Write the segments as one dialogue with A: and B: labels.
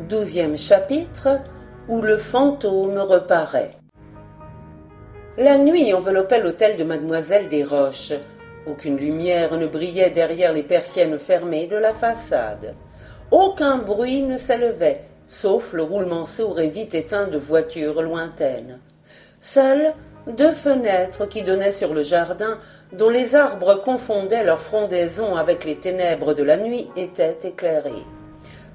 A: Douzième chapitre où le fantôme reparaît. La nuit enveloppait l'hôtel de mademoiselle Desroches. Aucune lumière ne brillait derrière les persiennes fermées de la façade. Aucun bruit ne s'élevait, sauf le roulement sourd et vite éteint de voitures lointaines. Seules deux fenêtres qui donnaient sur le jardin, dont les arbres confondaient leur frondaison avec les ténèbres de la nuit, étaient éclairées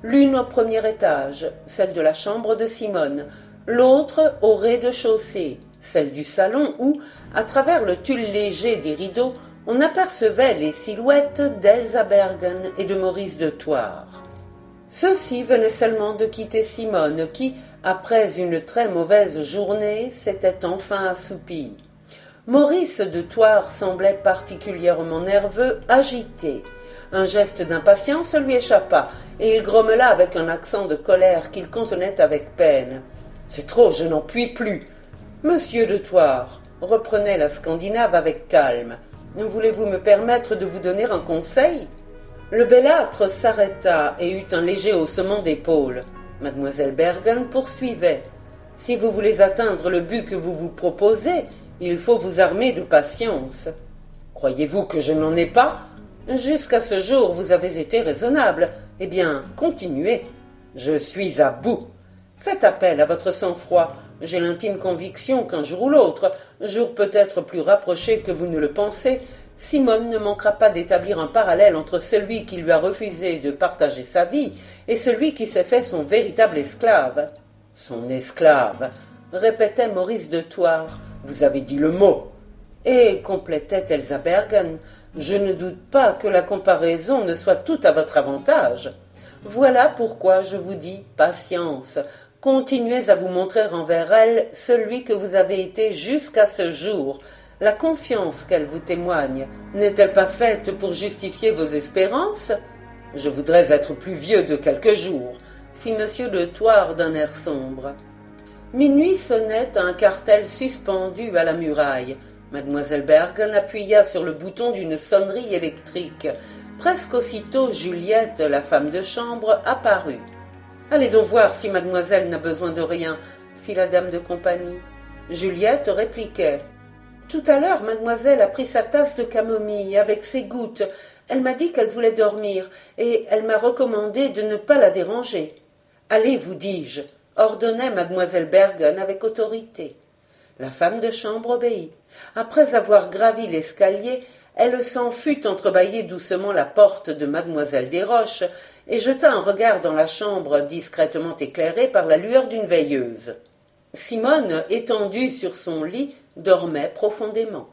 A: l'une au premier étage, celle de la chambre de Simone, l'autre au rez-de-chaussée, celle du salon où, à travers le tulle léger des rideaux, on apercevait les silhouettes d'Elsa Bergen et de Maurice de Thouars. Ceux-ci venaient seulement de quitter Simone, qui, après une très mauvaise journée, s'était enfin assoupi. Maurice de Thouars semblait particulièrement nerveux, agité. Un geste d'impatience lui échappa, et il grommela avec un accent de colère qu'il contenait avec peine. C'est trop, je n'en puis plus. Monsieur de Thouars, reprenait la Scandinave avec calme. Voulez-vous me permettre de vous donner un conseil Le bellâtre s'arrêta et eut un léger haussement d'épaules. Mademoiselle Bergen poursuivait. Si vous voulez atteindre le but que vous vous proposez, il faut vous armer de patience. Croyez-vous que je n'en ai pas? Jusqu'à ce jour, vous avez été raisonnable. Eh bien, continuez. Je suis à bout. Faites appel à votre sang-froid. J'ai l'intime conviction qu'un jour ou l'autre, jour peut-être plus rapproché que vous ne le pensez, Simone ne manquera pas d'établir un parallèle entre celui qui lui a refusé de partager sa vie et celui qui s'est fait son véritable esclave. Son esclave, répétait Maurice de Thouars. Vous avez dit le mot. Et complétait Elsa Bergen, je ne doute pas que la comparaison ne soit tout à votre avantage. Voilà pourquoi je vous dis patience. Continuez à vous montrer envers elle celui que vous avez été jusqu'à ce jour. La confiance qu'elle vous témoigne n'est-elle pas faite pour justifier vos espérances? Je voudrais être plus vieux de quelques jours, fit monsieur de Thouars d'un air sombre. Minuit sonnait un cartel suspendu à la muraille. Mademoiselle Bergen appuya sur le bouton d'une sonnerie électrique. Presque aussitôt, Juliette, la femme de chambre, apparut. Allez donc voir si mademoiselle n'a besoin de rien, fit la dame de compagnie. Juliette répliquait. Tout à l'heure, mademoiselle a pris sa tasse de camomille avec ses gouttes. Elle m'a dit qu'elle voulait dormir, et elle m'a recommandé de ne pas la déranger. Allez, vous dis-je, ordonnait mademoiselle Bergen avec autorité. La femme de chambre obéit. Après avoir gravi l'escalier, elle s'en fut entrebâiller doucement la porte de mademoiselle Desroches et jeta un regard dans la chambre discrètement éclairée par la lueur d'une veilleuse. Simone, étendue sur son lit, dormait profondément.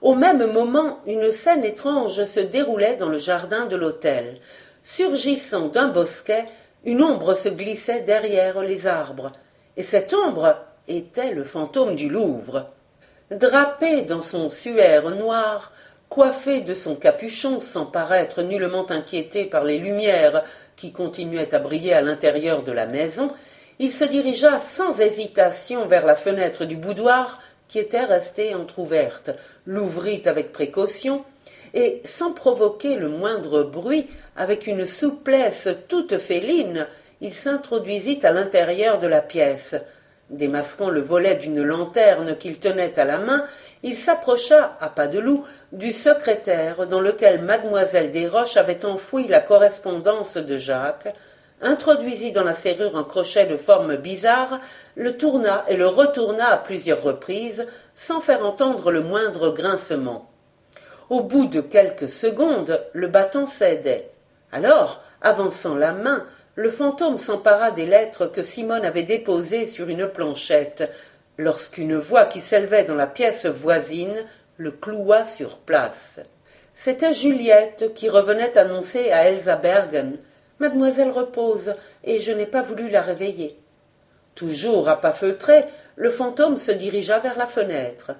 A: Au même moment, une scène étrange se déroulait dans le jardin de l'hôtel. Surgissant d'un bosquet, une ombre se glissait derrière les arbres, et cette ombre était le fantôme du Louvre. Drapé dans son suaire noir, coiffé de son capuchon sans paraître nullement inquiété par les lumières qui continuaient à briller à l'intérieur de la maison, il se dirigea sans hésitation vers la fenêtre du boudoir qui était restée entr'ouverte, l'ouvrit avec précaution, et, sans provoquer le moindre bruit, avec une souplesse toute féline, il s'introduisit à l'intérieur de la pièce, Démasquant le volet d'une lanterne qu'il tenait à la main, il s'approcha, à pas de loup, du secrétaire dans lequel mademoiselle Desroches avait enfoui la correspondance de Jacques, introduisit dans la serrure un crochet de forme bizarre, le tourna et le retourna à plusieurs reprises, sans faire entendre le moindre grincement. Au bout de quelques secondes, le bâton cédait. Alors, avançant la main, le fantôme s'empara des lettres que Simone avait déposées sur une planchette, lorsqu'une voix qui s'élevait dans la pièce voisine le cloua sur place. C'était Juliette qui revenait annoncer à Elsa Bergen Mademoiselle repose, et je n'ai pas voulu la réveiller. Toujours à pas feutré, le fantôme se dirigea vers la fenêtre.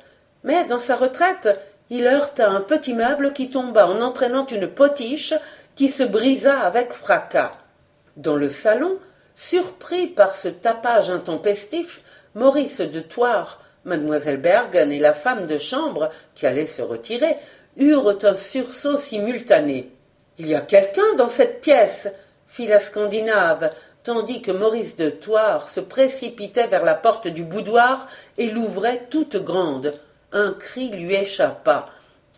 A: Mais dans sa retraite, il heurta un petit meuble qui tomba en entraînant une potiche qui se brisa avec fracas. Dans le salon, surpris par ce tapage intempestif, Maurice de Thouars, mademoiselle Bergen et la femme de chambre, qui allait se retirer, eurent un sursaut simultané. Il y a quelqu'un dans cette pièce, fit la Scandinave, tandis que Maurice de Thouars se précipitait vers la porte du boudoir et l'ouvrait toute grande. Un cri lui échappa.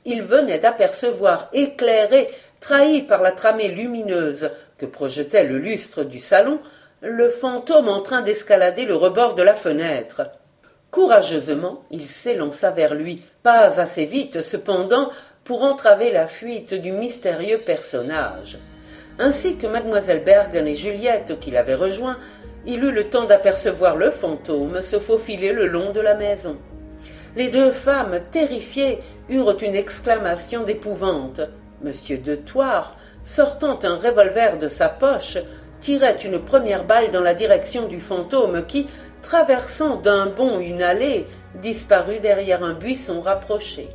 A: Il venait d'apercevoir, éclairé, trahi par la tramée lumineuse que projetait le lustre du salon, le fantôme en train d'escalader le rebord de la fenêtre. Courageusement, il s'élança vers lui, pas assez vite cependant pour entraver la fuite du mystérieux personnage. Ainsi que mademoiselle Bergen et Juliette qui l'avaient rejoint, il eut le temps d'apercevoir le fantôme se faufiler le long de la maison. Les deux femmes, terrifiées, eurent une exclamation d'épouvante. Monsieur de Thouars, sortant un revolver de sa poche, tirait une première balle dans la direction du fantôme qui, traversant d'un bond une allée, disparut derrière un buisson rapproché.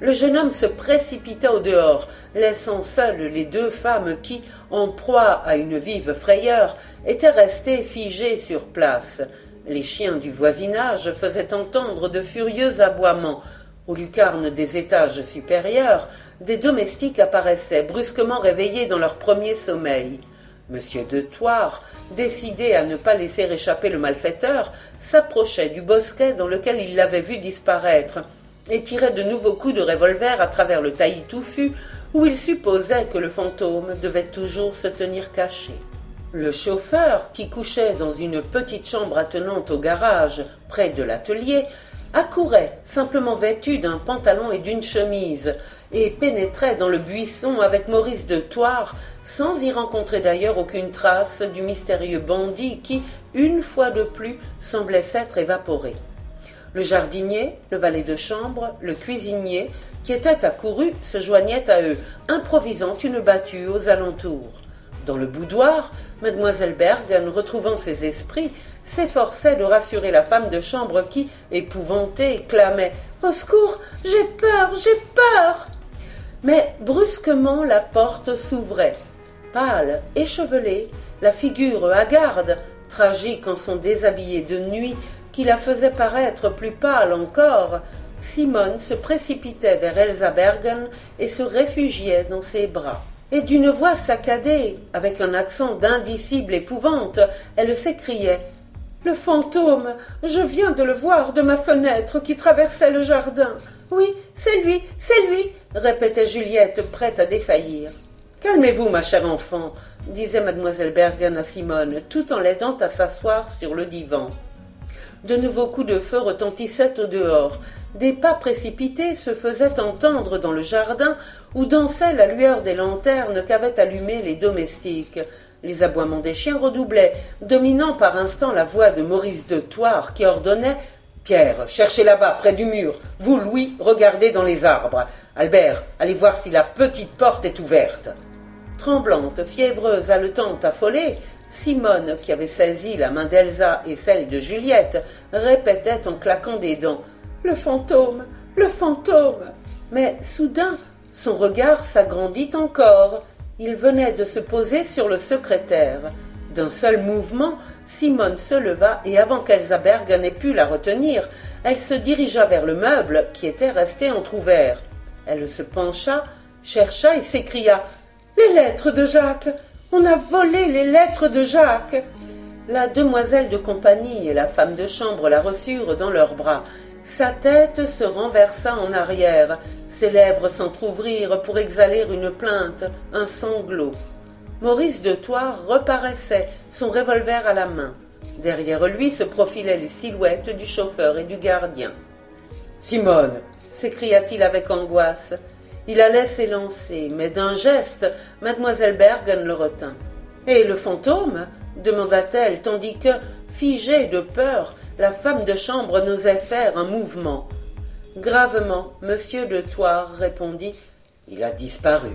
A: Le jeune homme se précipita au dehors, laissant seules les deux femmes qui, en proie à une vive frayeur, étaient restées figées sur place. Les chiens du voisinage faisaient entendre de furieux aboiements. Aux lucarnes des étages supérieurs, des domestiques apparaissaient, brusquement réveillés dans leur premier sommeil. Monsieur de Thouars, décidé à ne pas laisser échapper le malfaiteur, s'approchait du bosquet dans lequel il l'avait vu disparaître, et tirait de nouveaux coups de revolver à travers le taillis touffu, où il supposait que le fantôme devait toujours se tenir caché. Le chauffeur, qui couchait dans une petite chambre attenante au garage, près de l'atelier, accourait, simplement vêtu d'un pantalon et d'une chemise, et pénétrait dans le buisson avec Maurice de Thouars, sans y rencontrer d'ailleurs aucune trace du mystérieux bandit qui, une fois de plus, semblait s'être évaporé. Le jardinier, le valet de chambre, le cuisinier, qui étaient accourus, se joignaient à eux, improvisant une battue aux alentours. Dans le boudoir, mademoiselle Bergen, retrouvant ses esprits, s'efforçait de rassurer la femme de chambre qui, épouvantée, clamait Au secours, j'ai peur, j'ai peur. Mais brusquement la porte s'ouvrait. Pâle, échevelée, la figure hagarde, tragique en son déshabillé de nuit, qui la faisait paraître plus pâle encore, Simone se précipitait vers Elsa Bergen et se réfugiait dans ses bras. Et d'une voix saccadée, avec un accent d'indicible épouvante, elle s'écriait Le fantôme Je viens de le voir de ma fenêtre qui traversait le jardin. Oui, c'est lui, c'est lui répétait Juliette, prête à défaillir. Calmez-vous, ma chère enfant, disait mademoiselle Bergen à Simone, tout en l'aidant à s'asseoir sur le divan. De nouveaux coups de feu retentissaient au dehors. Des pas précipités se faisaient entendre dans le jardin où dansait la lueur des lanternes qu'avaient allumées les domestiques. Les aboiements des chiens redoublaient, dominant par instant la voix de Maurice de Thouars qui ordonnait Pierre, cherchez là-bas, près du mur. Vous, Louis, regardez dans les arbres. Albert, allez voir si la petite porte est ouverte. Tremblante, fiévreuse, haletante, affolée, Simone, qui avait saisi la main d'Elsa et celle de Juliette, répétait en claquant des dents Le fantôme Le fantôme Mais soudain, son regard s'agrandit encore. Il venait de se poser sur le secrétaire. D'un seul mouvement, Simone se leva et avant qu'Elsa Berg n'ait pu la retenir, elle se dirigea vers le meuble qui était resté entr'ouvert. Elle se pencha, chercha et s'écria Les lettres de Jacques on a volé les lettres de Jacques. La demoiselle de compagnie et la femme de chambre la reçurent dans leurs bras. Sa tête se renversa en arrière, ses lèvres s'entr'ouvrirent pour exhaler une plainte, un sanglot. Maurice de Thouars reparaissait, son revolver à la main. Derrière lui se profilaient les silhouettes du chauffeur et du gardien. Simone s'écria-t-il avec angoisse. Il allait s'élancer, mais d'un geste, mademoiselle Bergen le retint. Et le fantôme? demanda-t-elle, tandis que, figée de peur, la femme de chambre n'osait faire un mouvement. Gravement, monsieur de Thouars répondit Il a disparu.